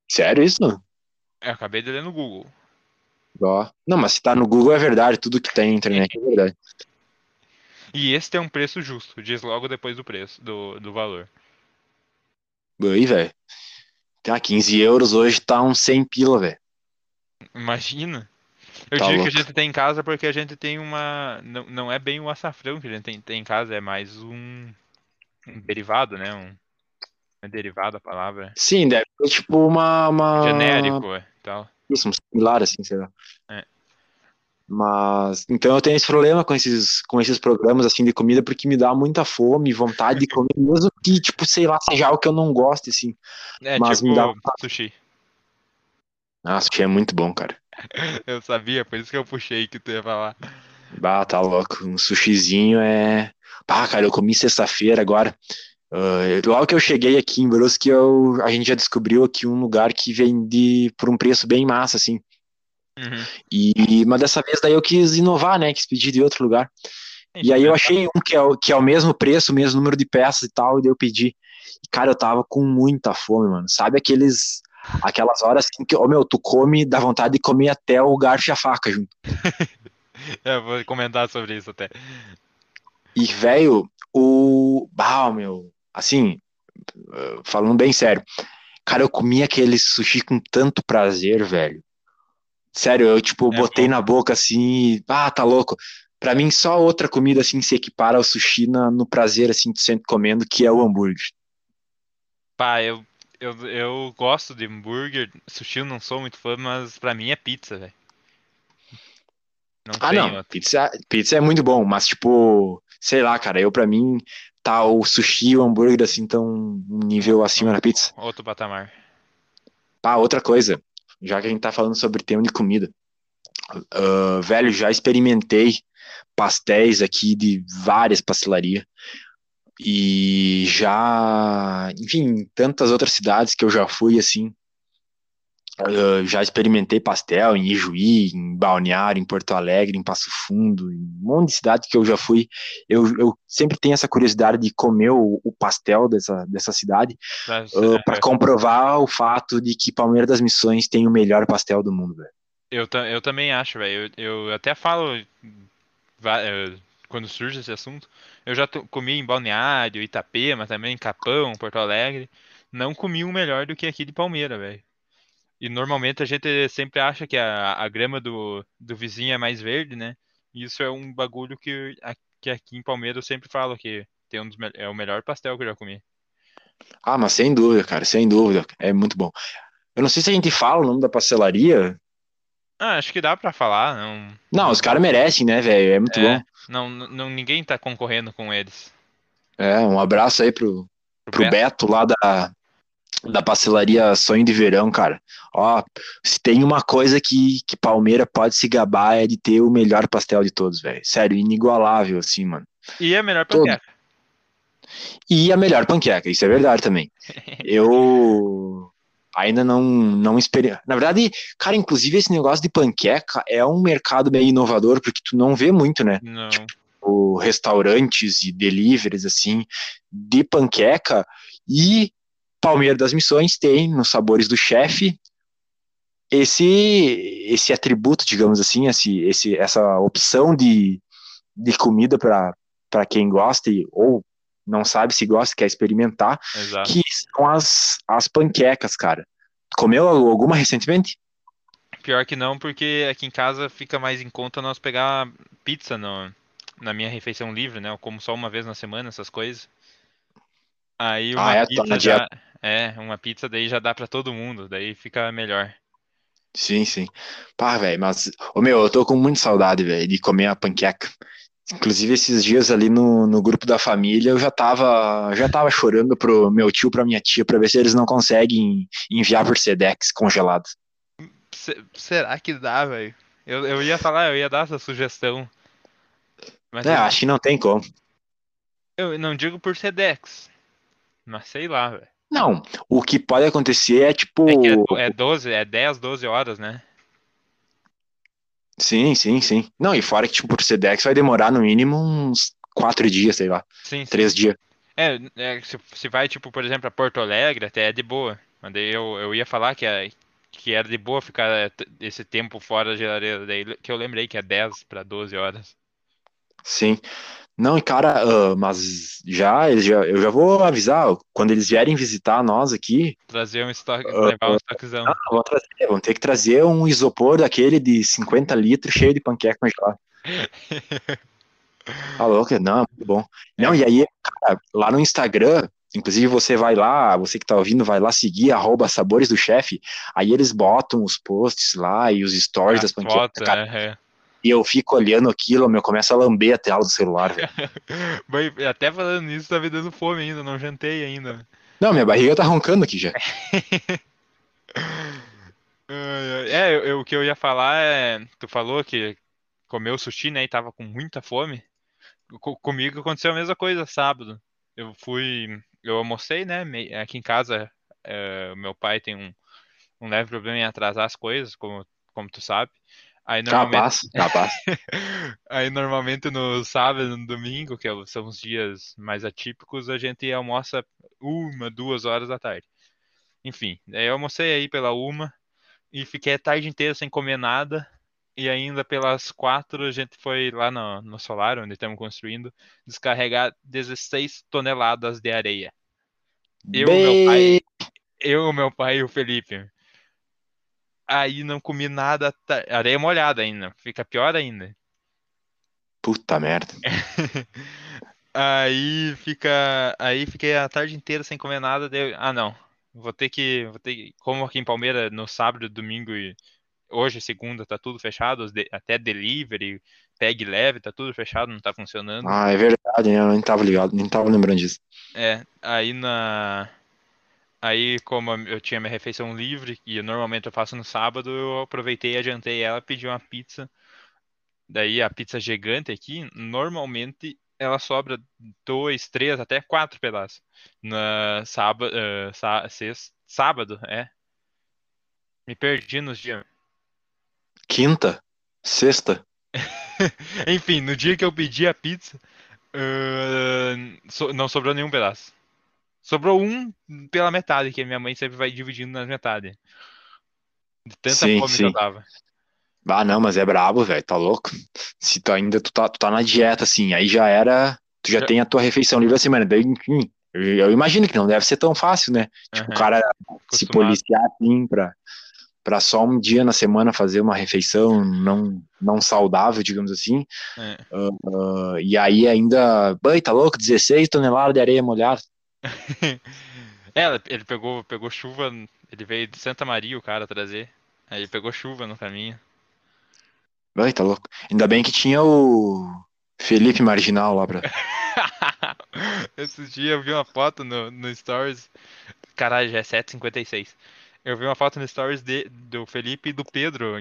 Sério isso? Eu acabei de ler no Google. Ó. Não, mas se tá no Google é verdade, tudo que tem na internet é verdade. E esse tem um preço justo, diz logo depois do preço, do, do valor. Aí, velho. Tá, 15 euros hoje tá uns 100 pila, velho. Imagina. Eu Tá digo louco. que a gente tem em casa porque a gente tem uma. Não, não é bem o açafrão que a gente tem, tem em casa, é mais um, um derivado, né? Um, É derivado a palavra. Sim, deve ser tipo uma. uma... Genérico, é, tal. Isso, um similar, assim, sei lá. É. Mas, então eu tenho esse problema com esses, com esses programas, assim, de comida, porque me dá muita fome, vontade de comer, mesmo que, tipo, sei lá, seja algo que eu não goste, assim. É, Mas tipo me dá- sushi. Nossa, que é muito bom, cara. Eu sabia, por isso que eu puxei que tu ia falar. Bah, tá louco. Um sushizinho é. Bah, cara, eu comi sexta-feira agora. Ah, logo que eu cheguei aqui em Brusque, eu... a gente já descobriu aqui um lugar que vende por um preço bem massa, assim. Uhum. E, mas dessa vez daí eu quis inovar, né? Quis pedir de outro lugar. E aí eu achei um que é, o- que é o mesmo preço, o mesmo número de peças e tal, e daí eu pedi. E, cara, eu tava com muita fome, mano. Sabe aqueles. Aquelas horas assim que, ô meu, tu come, dá vontade de comer até o garfo e a faca junto. Eu vou comentar sobre isso até. E, velho, o. Bah, meu. Assim, falando bem sério. Cara, eu comi aquele sushi com tanto prazer, velho. Sério, eu, tipo, É botei bom. na boca assim. e, Ah, tá louco. Pra mim, só outra comida assim se equipara ao sushi na- no prazer assim de sempre comendo, que é o hambúrguer. Pá, eu, eu, eu gosto de hambúrguer. Sushi eu não sou muito fã, mas pra mim é pizza, velho. Ah, não, pizza, pizza é muito bom, mas tipo, sei lá, cara, eu pra mim tá o sushi e o hambúrguer assim tão um nível acima da pizza. Outro patamar. Ah, outra coisa, já que a gente tá falando sobre tema de comida, ah, velho, já experimentei pastéis aqui de várias pastelarias e já, enfim, tantas outras cidades que eu já fui assim, ah, já experimentei pastel em Ijuí, em Balneário, em Porto Alegre, em Passo Fundo, em um monte de cidade que eu já fui. Eu, eu sempre tenho essa curiosidade de comer o, o pastel dessa, dessa cidade Pra, para comprovar o fato de que Palmeiras das Missões tem o melhor pastel do mundo, velho. eu, eu também acho, velho. Eu, eu até falo eh, quando surge esse assunto. Eu já comi em Balneário, Itapema, também em Capão, Porto Alegre. Não comi um melhor do que aqui de Palmeira, velho. E normalmente a gente sempre acha que a, a grama do, do vizinho é mais verde, né? E isso é um bagulho que, a- que aqui em Palmeira eu sempre falo que tem um dos, é o melhor pastel que eu já comi. Ah, mas sem dúvida, cara, sem dúvida, é muito bom. Eu não sei se a gente fala o nome da pastelaria. Ah, acho que dá pra falar, não, Não, os caras merecem, né, velho? É muito É. bom. não, não, ninguém tá concorrendo com eles. É, um abraço aí pro, pro Beto lá da, da pastelaria Sonho de Verão, cara. Ó, se tem uma coisa que, que Palmeira pode se gabar é de ter o melhor pastel de todos, velho. Sério, inigualável, assim, mano. E a melhor Todo. panqueca. E a melhor panqueca, isso é verdade também. Eu ainda não, não esperei. Na verdade, cara, inclusive esse negócio de panqueca é um mercado meio inovador, porque tu não vê muito, né? Não. o restaurantes e deliveries assim de panqueca e Palmeira das Missões tem nos sabores do chefe esse esse atributo, digamos assim, esse, esse essa opção de, de comida para para quem gosta e, ou não sabe se gosta, quer experimentar, Exato. que são as, as panquecas, cara. Comeu alguma recentemente? Pior que não, porque aqui em casa fica mais em conta nós pegar pizza no, na minha refeição livre, né? Eu como só uma vez na semana essas coisas. Aí uma Ah, é? Tá pizza já. É, uma pizza daí já dá pra todo mundo, daí fica melhor. Sim, sim. Pá, velho, mas, ô meu, eu tô com muita saudade, velho, de comer a panqueca. Inclusive, esses dias ali no, no grupo da família, eu já tava, já tava chorando pro meu tio, pra minha tia, pra ver se eles não conseguem enviar por Sedex congelado. Se- será que dá, velho? Eu, eu ia falar, eu ia dar essa sugestão. Mas É, eu, acho que não tem como. eu não digo por Sedex. Mas sei lá, velho. Não, o que pode acontecer é tipo. É que é, é 12, é 10, 12 horas, né? Sim, sim, sim. Não, e fora que, tipo, por Sedex vai demorar no mínimo uns quatro dias, sei lá, Sim, sim. três dias. É, é, se, se vai, tipo, por exemplo, a Porto Alegre, até é de boa. Mas daí eu, eu ia falar que, é, que era de boa ficar é, esse tempo fora da geladeira. Daí que eu lembrei que é 10 para 12 horas. Sim. Não, e cara, ah, mas já, eles já, eu já vou avisar, quando eles vierem visitar nós aqui, Trazer um estoque, Ah, levar um estoquezão. Ah, vão, trazer, vão ter que trazer um isopor daquele de 50 litros cheio de panqueca congelada. Tá louco? Não, é muito bom. Não, e aí, cara, lá no Instagram, Inclusive, você vai lá, você que tá ouvindo, vai lá seguir arroba Sabores do Chefe. Aí eles botam os posts lá e os stories A das panquecas. foto, cara, é, é. E eu fico olhando aquilo, meu, começa a lamber a tela do celular, velho. Até falando nisso, tá me dando fome ainda, não jantei ainda. Não, minha barriga tá roncando aqui já. Ai, ai. É, eu- eu- o que eu ia falar é. Tu falou que comeu sushi, né? E tava com muita fome. Co- comigo aconteceu a mesma coisa sábado. Eu fui. Eu almocei, né? Aqui em casa, é, meu pai tem um, um leve problema em atrasar as coisas, como, como tu sabe. Aí normalmente. Capaz, capaz. Aí normalmente no sábado no domingo, que é são os dias mais atípicos, a gente almoça uma, duas horas da tarde. Enfim, eu almocei aí pela uma e fiquei a tarde inteira sem comer nada. E ainda pelas quatro a gente foi lá no, no solar, onde estamos construindo, descarregar 16 toneladas de areia. Eu, meu pai, Bem... eu, meu pai e o Felipe. Aí não comi nada, ta- areia molhada ainda, fica pior ainda. Puta merda. Aí fica, aí fiquei a tarde inteira sem comer nada, daí ah não, vou ter que, vou ter que, como aqui em Palmeira no sábado, domingo e hoje segunda tá tudo fechado, até delivery, peg leve, tá tudo fechado, não tá funcionando. Ah, é verdade, né? Eu nem tava ligado, nem tava lembrando disso. É, aí na Aí, como eu tinha minha refeição livre, e normalmente eu faço no sábado, eu aproveitei e adiantei ela, pedi uma pizza. Daí a pizza gigante aqui, normalmente ela sobra dois, três, até quatro pedaços. Na sábado, sá, sexta, sábado, é. Me perdi nos dias. Quinta? Sexta? Enfim, no dia que eu pedi a pizza, ahn, so- não sobrou nenhum pedaço. Sobrou um pela metade, que a minha mãe sempre vai dividindo nas metades. De tanta Sim, fome que sim. eu tava. Ah, não, mas é brabo, velho, tá louco? Se tu ainda tu tá, tu tá na dieta, assim, aí já era. Tu já Já- tem a tua refeição livre a semana. Daí, enfim, eu, imagino que não deve ser tão fácil, né? Tipo, o cara se acostumado. policiar assim pra, pra só um dia na semana fazer uma refeição não, não saudável, digamos assim. É. Ah, e aí ainda. Bãe, tá louco? 16 toneladas de areia molhada. É, ele pegou, pegou chuva, ele veio de Santa Maria o cara trazer. Aí ele pegou chuva no caminho. Bãe, tá louco. Ainda bem que tinha o Felipe Marginal lá pra. Esses dias eu vi uma foto no, no Stories. Caralho, já é 7h56. Eu vi uma foto no Stories de, do Felipe e do Pedro.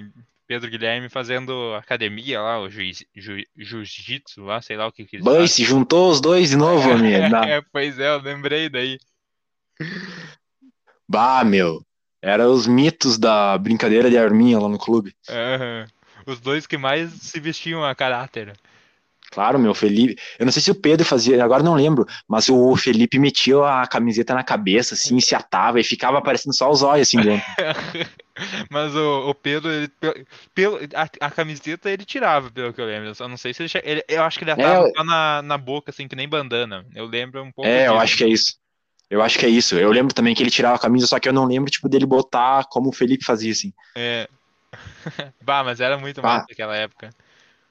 Pedro Guilherme fazendo academia lá, o juiz- ju- jiu-jitsu lá, sei lá o que que Bãe, se juntou os dois de novo, amigo. Na- É, pois é, eu lembrei daí. Bah, meu. Era os mitos da brincadeira de arminha lá no clube. Aham. Os dois que mais se vestiam a caráter. Claro, meu, Felipe. Eu não sei se o Pedro fazia, agora não lembro, mas o Felipe metia a camiseta na cabeça, assim, se atava e ficava aparecendo só os olhos, assim, dentro. Mas o, o Pedro, ele, pe- pelo, a, a camiseta ele tirava, pelo que eu lembro. Eu só não sei se ele, ele- Eu acho que ele atava É, só na, na boca, assim, que nem bandana. Eu lembro um pouco É, eu acho que é isso. Eu acho que é isso. Eu lembro também que ele tirava a camisa, só que eu não lembro, tipo, dele botar como o Felipe fazia, assim. É. Bah, mas era muito Bah. massa naquela época.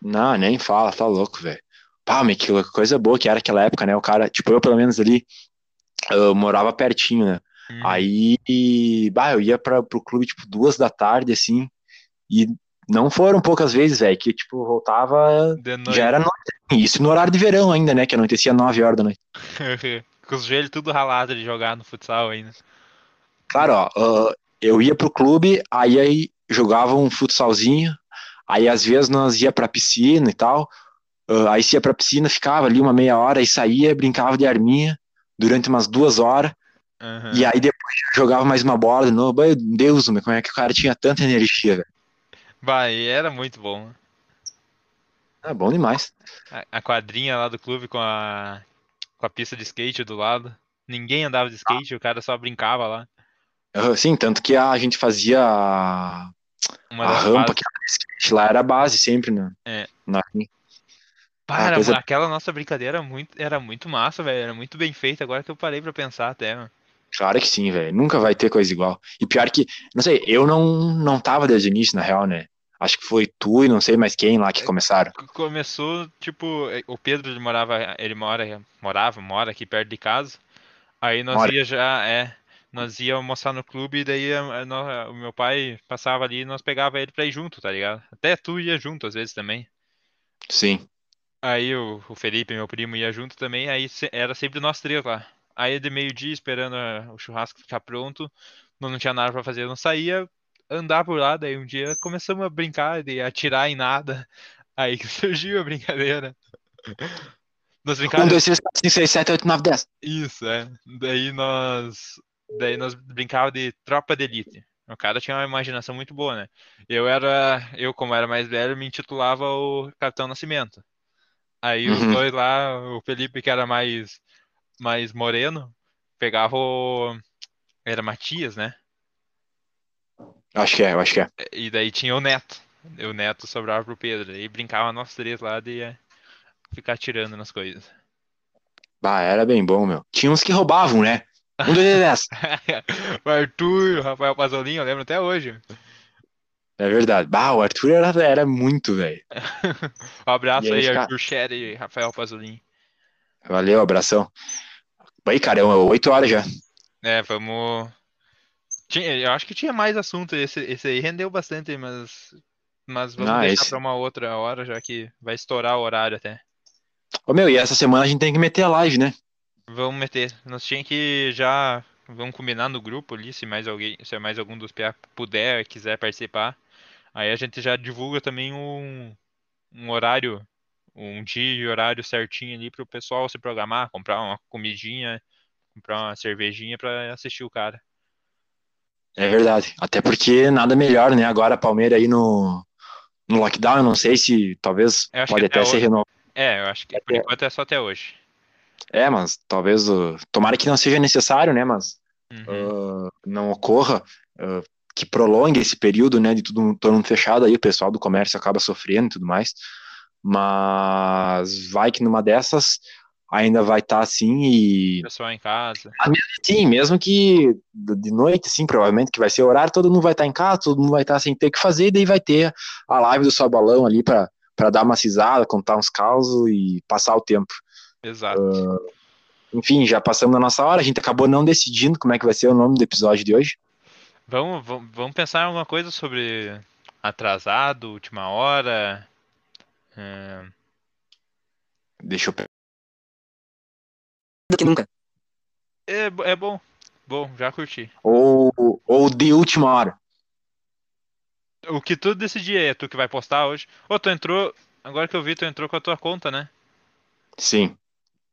Não, nem fala, tá louco, velho. Pá, mas que coisa boa que era aquela época, né? O cara, tipo, eu pelo menos ali, eu morava pertinho, né? Uhum. Aí, bah, eu ia pra, pro clube, tipo, duas da tarde, assim, e não foram poucas vezes, velho, que, tipo, voltava, já era noite. Isso no horário de verão ainda, né? Que anoitecia nove horas da noite. Com os joelhos tudo ralados de jogar no futsal ainda. Claro, ó, ah, eu ia pro clube, aí, aí jogava um futsalzinho, aí às vezes nós ia pra piscina e tal, ah, aí se ia pra piscina, ficava ali uma meia hora, aí saía, brincava de arminha durante umas duas horas, Aham. e aí depois jogava mais uma bola de novo. Meu Deus, meu, como é que o cara tinha tanta energia, velho? Bah, e era muito bom. É bom demais. A, a quadrinha lá do clube com a, com a pista de skate do lado. Ninguém andava de skate, o cara só brincava lá. Ah, Sim, tanto que a gente fazia Uma a rampa, bases. que skate lá era a base sempre, né? É. Na, Pá, era- coisa- aquela nossa brincadeira era muito, era muito massa, velho. Era muito bem feita. Agora que eu parei pra pensar até, mano. Claro que sim, velho. Nunca vai ter coisa igual. E pior que, não sei, eu não, não tava desde o início, na real, né? Acho que foi tu e não sei mais quem lá que começaram. C- Começou, tipo, o Pedro ele morava, ele mora, morava, mora aqui perto de casa. Aí nós Olha. ia já, é, nós ia almoçar no clube e daí a- a- nó- o meu pai passava ali e nós pegava ele pra ir junto, tá ligado? Até tu ia junto às vezes também. Sim. Aí o, o Felipe, meu primo, ia junto também, aí se- era sempre nós três lá. Aí de meio-dia, esperando a- o churrasco ficar pronto, não, não tinha nada pra fazer, não saía andar por lá, daí um dia começamos a brincar de atirar em nada. Aí que surgiu a brincadeira. Nós Um, brincávamos dois, três, quatro, cinco, seis, sete, oito, nove, dez. Isso, é. Daí nós, daí nós brincava de tropa de elite. O cara tinha uma imaginação muito boa, né? Eu era, eu como era mais velho, me intitulava o Capitão Nascimento. Aí os Uhum. dois lá, o Felipe que era mais mais moreno, pegava o era Matias, né? Acho que é, acho que é. E daí tinha o Neto. O Neto sobrava pro Pedro. E brincava nós três lá de eh, ficar atirando nas coisas. Bah, era bem bom, meu. Tinha uns que roubavam, né? Um, dois, três, dez. o Arthur, o Rafael Pasolini, eu lembro até hoje. É verdade. Bah, o Arthur era, era muito, velho. Um abraço aí, aí? Arthur Sher e Rafael Pasolini. Valeu, abração. Aí, cara, é oito horas já. É, vamos. Tinha, eu acho que tinha mais assunto. Esse, esse aí rendeu bastante, mas. Mas vamos Ah, deixar esse- pra uma outra hora, já que vai estourar o horário até. Ô, meu, e essa semana a gente tem que meter a live, né? Vamos meter. Nós tinha que já. Vamos combinar no grupo ali, se mais alguém, se mais algum dos PA puder, quiser participar. Aí a gente já divulga também um, um horário, um dia e horário certinho ali pro pessoal se programar, comprar uma comidinha, comprar uma cervejinha pra assistir o cara. É verdade. Até porque nada melhor, né? Agora a Palmeiras aí no, no lockdown, eu não sei se talvez pode até até ser renovado. É, eu acho que por Até- enquanto é só até hoje. É, mas talvez. uh, tomara que não seja necessário, né? Mas Uhum. uh, não ocorra, uh, que prolongue esse período, né? De tudo mundo fechado aí, o pessoal do comércio acaba sofrendo e tudo mais. Mas vai que numa dessas ainda vai estar assim e. Pessoal em casa. Sim, mesmo que de noite, sim, provavelmente que vai ser horário, todo mundo vai estar em casa, todo mundo vai estar sem ter o que fazer, e daí vai ter a live do Só Balão ali para para dar uma cisada, contar uns causos e passar o tempo. Exato. Enfim, já passamos da nossa hora, a gente acabou não decidindo como é que vai ser o nome do episódio de hoje. Vamos, vamos, vamos pensar em alguma coisa sobre atrasado, última hora. É, Deixa eu do que nunca. É, é bom. Bom, já curti. ou ou de última hora. O que tu decidir aí, é tu que vai postar hoje. Ô, tu entrou. Agora que eu vi, tu entrou com a tua conta, né? Sim.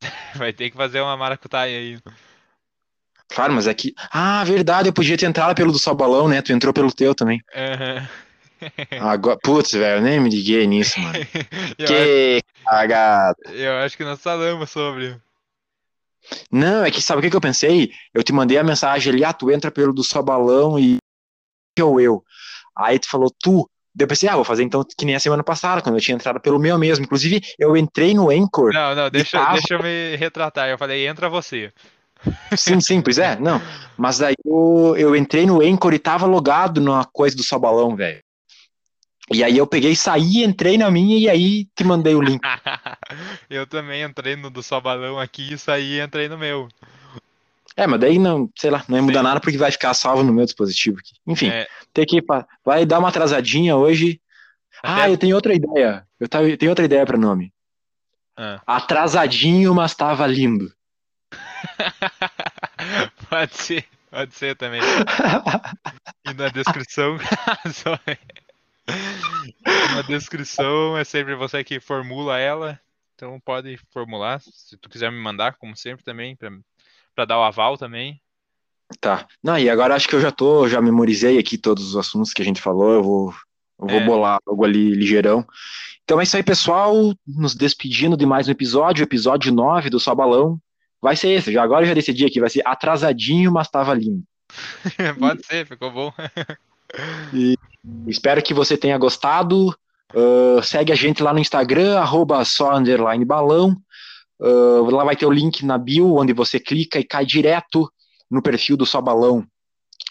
Vai ter que fazer uma maracutaia aí. Claro, mas é que. Ah, verdade, eu podia ter entrado pelo do Só Balão, né? Tu entrou pelo teu também. Aham. Agora, putz, velho, nem me liguei nisso, mano. eu, acho, Que cagada. eu acho que nós falamos sobre. Não, é que sabe o que, que eu pensei? Eu te mandei a mensagem ali, ah, tu entra pelo do só balão e ou eu. Aí tu falou, tu. Eu pensei, ah, vou fazer então que nem a semana passada, quando eu tinha entrado pelo meu mesmo. Inclusive, eu entrei no Anchor. Não, não, deixa, tava- deixa eu me retratar. Eu falei, entra você. Sim, sim, pois é, não. Mas daí eu, eu entrei no Anchor e tava logado na coisa do só balão, velho. E aí eu peguei, saí, entrei na minha e aí te mandei o link. eu também entrei no do só balão aqui e saí e entrei no meu. É, mas daí não, sei lá, não vai mudar nada porque vai ficar salvo no meu dispositivo aqui. Enfim, É, tem que vai dar uma atrasadinha hoje. Ah, Até- eu tenho outra ideia. Eu, tava, eu tenho outra ideia para nome. ah. Atrasadinho, mas tava lindo. pode ser, pode ser também. E na descrição, só- na descrição é sempre você que formula ela. Então pode formular, se tu quiser me mandar, como sempre também, pra, pra dar o aval também. Tá. Não, e agora acho que eu já tô, já memorizei aqui todos os assuntos que a gente falou. Eu vou, eu vou É. bolar algo ali ligeirão. Então é isso aí, pessoal. Nos despedindo de mais um episódio, episódio 9 do Só Balão. Vai ser esse, já agora eu já decidi aqui, vai ser atrasadinho, mas tava lindo. pode ser, ficou bom. Espero que você tenha gostado. Uh, segue a gente lá no Instagram, arroba só balão. Uh, lá vai ter o link na bio, onde você clica e cai direto no perfil do Só Balão.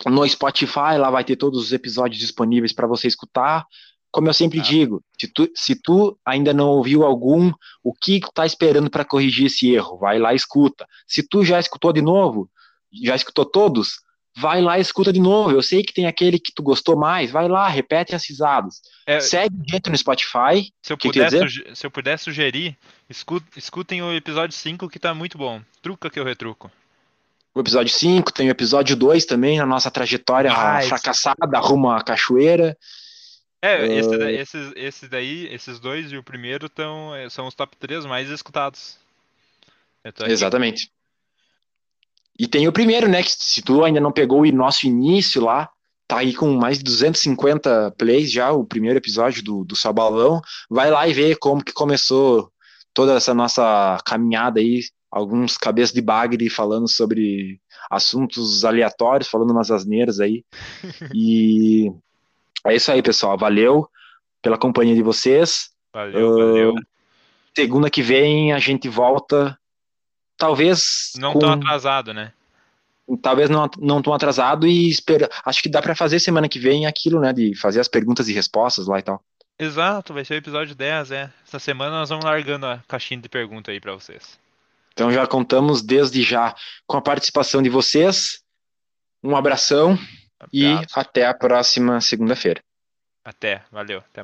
No Spotify, lá vai ter todos os episódios disponíveis para você escutar, como eu sempre Ah. digo, se tu, se tu ainda não ouviu algum, o que tu tá esperando para corrigir esse erro? Vai lá e escuta. Se tu já escutou de novo, já escutou todos, vai lá e escuta de novo. Eu sei que tem aquele que tu gostou mais, vai lá, repete as risadas. É, Segue gente no Spotify. se, eu que puder se eu puder sugerir, escu- escutem o episódio 5 que tá muito bom. Truca que eu retruco. O episódio 5, tem o episódio 2 também, na nossa trajetória Ah, esse- fracassada rumo à cachoeira. É, esse Ah. da- esses, esses daí, esses dois e o primeiro tão, é, são os top 3 mais escutados. Exatamente. E tem o primeiro, né? Que se tu ainda não pegou o nosso início lá, tá aí com mais de 250 plays já, o primeiro episódio do, do Sabalão. Vai lá e vê como que começou toda essa nossa caminhada aí. Alguns cabeças de bagre falando sobre assuntos aleatórios, falando umas asneiras aí. E é isso aí, pessoal. Valeu pela companhia de vocês. Valeu, Ah, valeu. Segunda que vem a gente volta, talvez Não com, tão atrasado, né? talvez não não tão atrasado e espera. Acho que dá pra fazer semana que vem aquilo, né, de fazer as perguntas e respostas lá e tal. Exato, vai ser o episódio 10, é. Essa semana nós vamos largando a caixinha de pergunta aí pra vocês. Então já contamos desde já com a participação de vocês. Um abração e Abraço. até a próxima segunda-feira. Até, valeu. Até